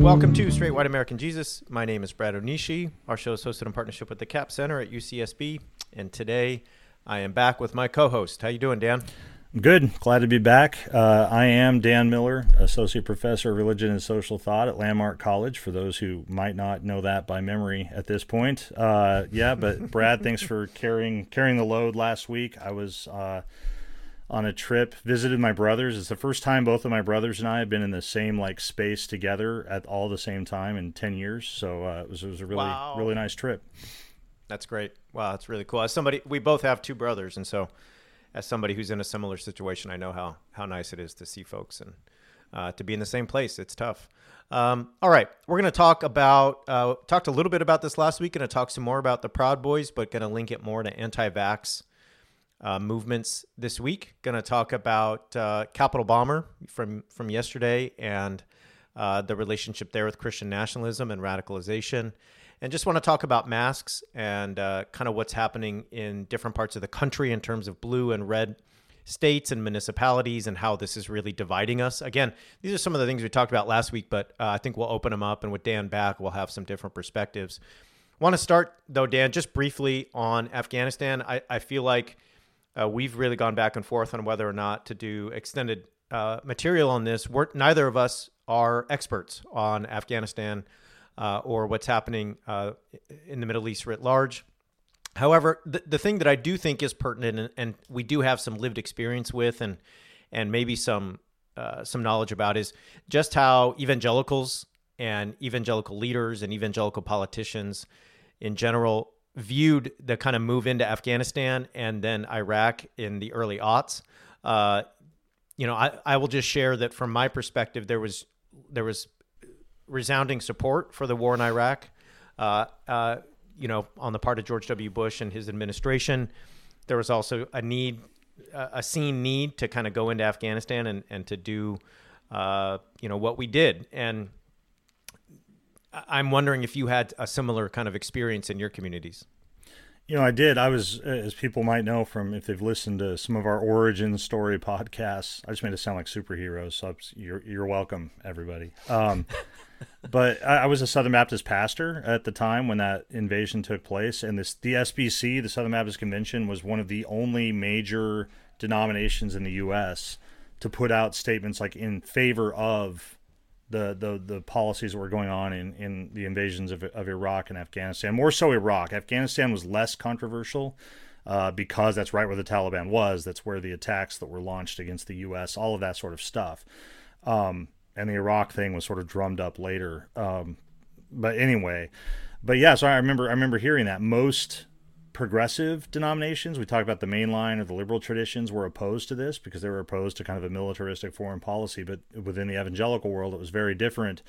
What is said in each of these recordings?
Welcome to Straight White American Jesus. My name is Brad Onishi. Our show is hosted in partnership with the Capps Center at UCSB, and today I am back with my co-host. How you doing, Dan? I'm good. Glad to be back. Uh, I am Dan Miller, Associate Professor of Religion and Social Thought at Landmark College, for those who might not know that by memory at this point. Uh, yeah, but Brad, thanks for carrying carrying the load last week. I was uh, on a trip, visited my brothers. It's the first time both of my brothers and I have been in the same like space together at all the same time in 10 years. So uh, it, was, it was a really, Wow. really nice trip. That's great. Wow, that's really cool. As somebody, we both have two brothers, and so as somebody who's in a similar situation, I know how how nice it is to see folks and uh, to be in the same place. It's tough. Um, all right, we're going to talk about uh, talked a little bit about this last week. Going to talk some more about the Proud Boys, but going to link it more to anti-vax uh, movements this week. Going to talk about uh, Capitol Bomber from from yesterday and uh, the relationship there with Christian nationalism and radicalization, and just want to talk about masks and uh, kind of what's happening in different parts of the country in terms of blue and red states and municipalities and how this is really dividing us. Again, these are some of the things we talked about last week, but uh, I think we'll open them up, and with Dan back, we'll have some different perspectives. Want to start though, Dan, just briefly on Afghanistan. I, I feel like uh, we've really gone back and forth on whether or not to do extended uh, material on this. We're, neither of us are experts on Afghanistan uh, or what's happening uh, in the Middle East writ large. However, the, the thing that I do think is pertinent, and, and we do have some lived experience with, and and maybe some uh, some knowledge about, is just how evangelicals and evangelical leaders and evangelical politicians in general viewed the kind of move into Afghanistan and then Iraq in the early aughts. Uh, you know, I, I will just share that from my perspective, there was there was resounding support for the war in Iraq. Uh, uh, you know, on the part of George W. Bush and his administration, there was also a need, a seen need to kind of go into Afghanistan and and to do, uh, you know, what we did. And I'm wondering if you had a similar kind of experience in your communities. You know, I did. I was, as people might know from if they've listened to some of our origin story podcasts. I just made it sound like superheroes. So you're you're welcome, everybody. Um, but I, I was a Southern Baptist pastor at the time when that invasion took place, and this the SBC, the Southern Baptist Convention, was one of the only major denominations in the U.S. to put out statements like in favor of the the the policies that were going on in in the invasions of of Iraq and Afghanistan. More so Iraq. Afghanistan was less controversial. Uh, because that's right where the Taliban was. That's where the attacks that were launched against the U.S., all of that sort of stuff. Um, and the Iraq thing was sort of drummed up later. Um, but anyway, but yeah, so I remember I remember hearing that most progressive denominations, we talk about the mainline or the liberal traditions, were opposed to this because they were opposed to kind of a militaristic foreign policy. But within the evangelical world, it was very different.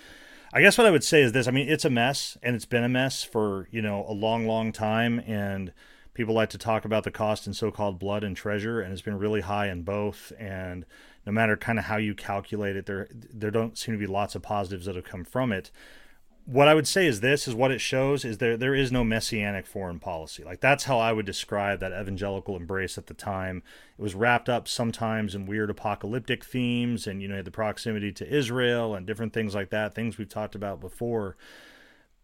I guess what I would say is this: I mean, it's a mess, and it's been a mess for you know a long, long time, and people like to talk about the cost in so-called blood and treasure, and it's been really high in both. And no matter kind of how you calculate it, there there don't seem to be lots of positives that have come from it what I would say is this is what it shows is there there is no messianic foreign policy. Like that's how I would describe that evangelical embrace at the time. It was wrapped up sometimes in weird apocalyptic themes and you know the proximity to Israel and different things like that, things we've talked about before.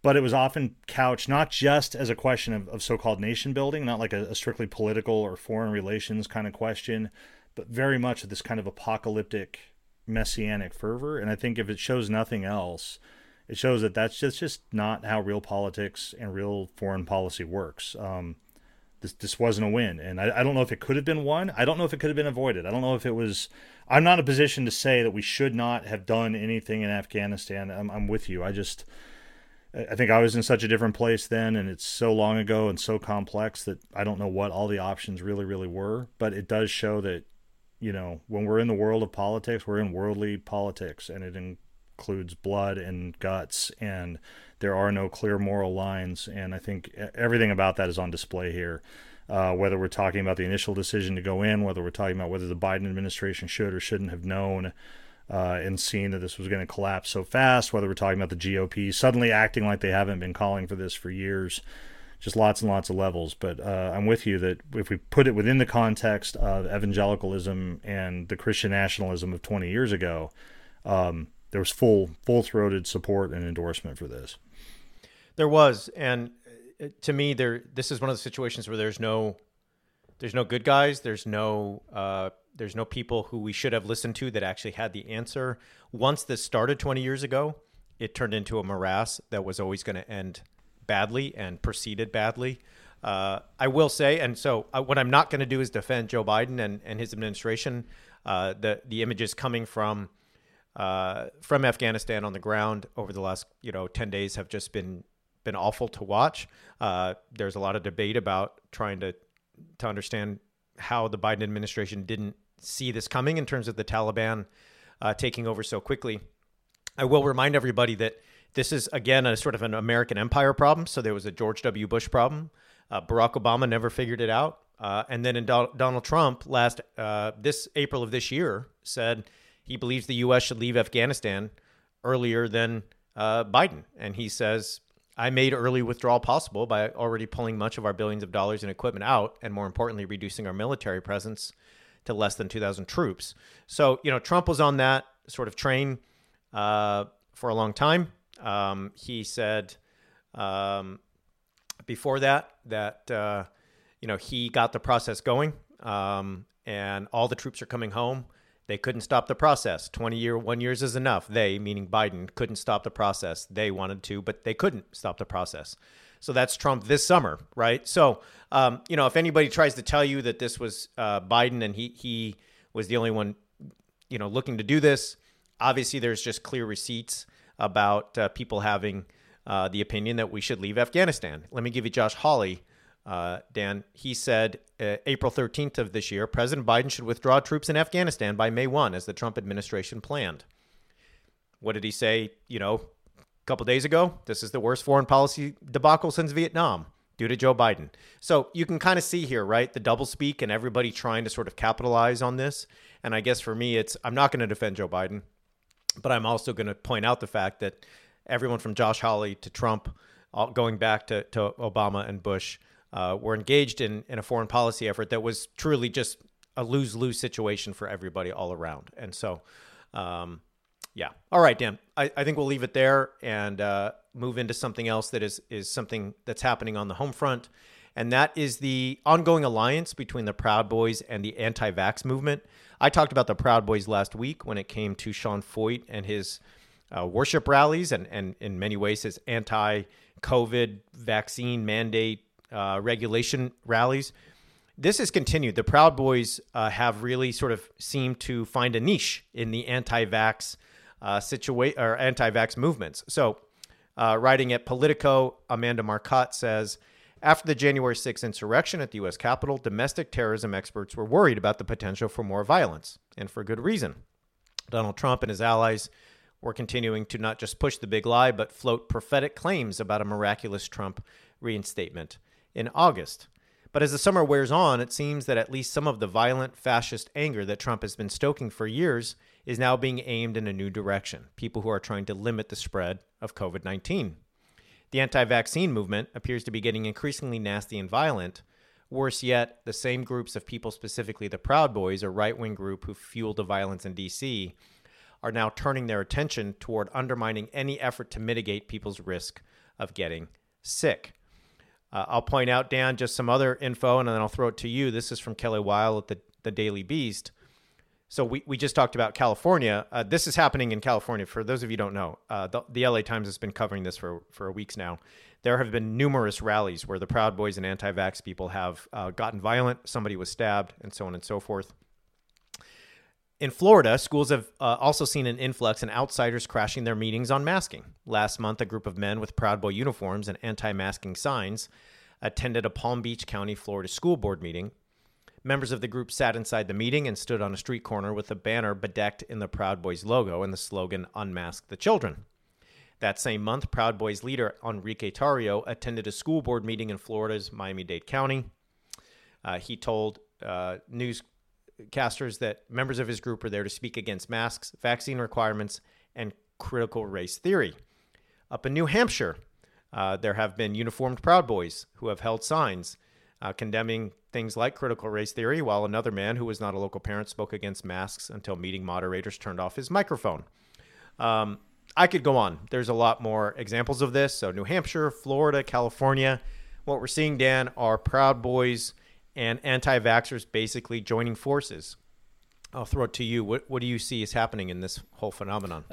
But it was often couched not just as a question of, of so-called nation building, not like a, a strictly political or foreign relations kind of question, but very much this kind of apocalyptic messianic fervor. And I think if it shows nothing else, it shows that that's just just not how real politics and real foreign policy works. Um, this this wasn't a win, and I, I don't know if it could have been won. I don't know if it could have been avoided. I don't know if it was. I'm not in a position to say that we should not have done anything in Afghanistan. I'm, I'm with you. I just. I think I was in such a different place then, and it's so long ago and so complex that I don't know what all the options really, really were. But it does show that, you know, when we're in the world of politics, we're in worldly politics, and it includes blood and guts, and there are no clear moral lines. And I think everything about that is on display here. Uh, whether we're talking about the initial decision to go in, whether we're talking about whether the Biden administration should or shouldn't have known uh, and seen that this was going to collapse so fast, whether we're talking about the GOP suddenly acting like they haven't been calling for this for years, just lots and lots of levels. But uh, I'm with you that if we put it within the context of evangelicalism and the Christian nationalism of 20 years ago, um, there was full full throated support and endorsement for this. There was, and uh, to me, there this is one of the situations where there's no there's no good guys. There's no uh, there's no people who we should have listened to that actually had the answer. Once this started 20 years ago, it turned into a morass that was always going to end badly and proceeded badly. Uh, I will say, and so uh, what I'm not going to do is defend Joe Biden and, and his administration. Uh, the the images coming from uh, from Afghanistan on the ground over the last you know 10 days have just been been awful to watch. Uh, there's a lot of debate about trying to to understand how the Biden administration didn't see this coming in terms of the Taliban uh, taking over so quickly. I will remind everybody that this is again a sort of an American empire problem. So there was a George W. Bush problem. Uh, Barack Obama never figured it out, uh, and then in Do- Donald Trump last uh, this April of this year said he believes the U.S. should leave Afghanistan earlier than uh, Biden, and he says I made early withdrawal possible by already pulling much of our billions of dollars in equipment out, and more importantly, reducing our military presence to less than 2,000 troops. So, you know, Trump was on that sort of train uh, for a long time. Um, he said um, before that that uh, you know he got the process going, um, and all the troops are coming home. They couldn't stop the process. 20 year, one years is enough. They, meaning Biden, couldn't stop the process. They wanted to, but they couldn't stop the process. So that's Trump this summer, right? So, um, you know, if anybody tries to tell you that this was uh, Biden and he he was the only one, you know, looking to do this, obviously there's just clear receipts about uh, people having uh, the opinion that we should leave Afghanistan. Let me give you Josh Hawley, uh, Dan. He said uh, April 13th of this year, President Biden should withdraw troops in Afghanistan by May 1, as the Trump administration planned. What did he say? You know, a couple days ago, this is the worst foreign policy debacle since Vietnam due to Joe Biden. So you can kind of see here, right? The double speak and everybody trying to sort of capitalize on this. And I guess for me, it's I'm not going to defend Joe Biden, but I'm also going to point out the fact that everyone from Josh Hawley to Trump, going back to, to Obama and Bush, uh, were engaged in, in a foreign policy effort that was truly just a lose lose situation for everybody all around. And so, um, yeah. All right, Dan. I, I think we'll leave it there and uh, move into something else that is is something that's happening on the home front, and that is the ongoing alliance between the Proud Boys and the anti-vax movement. I talked about the Proud Boys last week when it came to Sean Feucht and his uh, worship rallies, and and in many ways his anti-COVID vaccine mandate uh, regulation rallies. This has continued. The Proud Boys uh, have really sort of seemed to find a niche in the anti-vax uh, situa- or anti-vax movements. So, uh, writing at Politico, Amanda Marcotte says, after the January 6th insurrection at the U.S. Capitol, domestic terrorism experts were worried about the potential for more violence, and for good reason. Donald Trump and his allies were continuing to not just push the big lie, but float prophetic claims about a miraculous Trump reinstatement in August. But as the summer wears on, it seems that at least some of the violent fascist anger that Trump has been stoking for years is now being aimed in a new direction people who are trying to limit the spread of COVID 19. The anti vaccine movement appears to be getting increasingly nasty and violent. Worse yet, the same groups of people, specifically the Proud Boys, a right wing group who fueled the violence in D.C., are now turning their attention toward undermining any effort to mitigate people's risk of getting sick. Uh, I'll point out, Dan, just some other info, and then I'll throw it to you. This is from Kelly Weill at the, the Daily Beast. So we, we just talked about California. Uh, this is happening in California. For those of you don't know, uh, the, the, LA Times has been covering this for, for weeks now. There have been numerous rallies where the Proud Boys and anti-vax people have uh, gotten violent. Somebody was stabbed, and so on and so forth. In Florida, schools have uh, also seen an influx in outsiders crashing their meetings on masking. Last month, a group of men with Proud Boy uniforms and anti-masking signs attended a Palm Beach County, Florida school board meeting Members of the group sat inside the meeting and stood on a street corner with a banner bedecked in the Proud Boys logo and the slogan Unmask the Children. That same month, Proud Boys leader Enrique Tarrio attended a school board meeting in Florida's Miami Dade County. Uh, he told uh, newscasters that members of his group were there to speak against masks, vaccine requirements, and critical race theory. Up in New Hampshire, uh, there have been uniformed Proud Boys who have held signs uh, condemning things like critical race theory, while another man who was not a local parent spoke against masks until meeting moderators turned off his microphone. Um, I could go on. There's a lot more examples of this. So, New Hampshire, Florida, California. What we're seeing, Dan, are Proud Boys and anti vaxxers basically joining forces. I'll throw it to you. What, what do you see is happening in this whole phenomenon?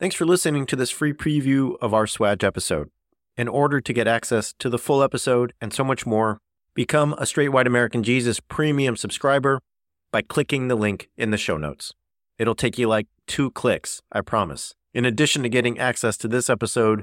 Thanks for listening to this free preview of our SWAJ episode. In order to get access to the full episode and so much more, become a Straight White American Jesus premium subscriber by clicking the link in the show notes. It'll take you like two clicks, I promise. In addition to getting access to this episode,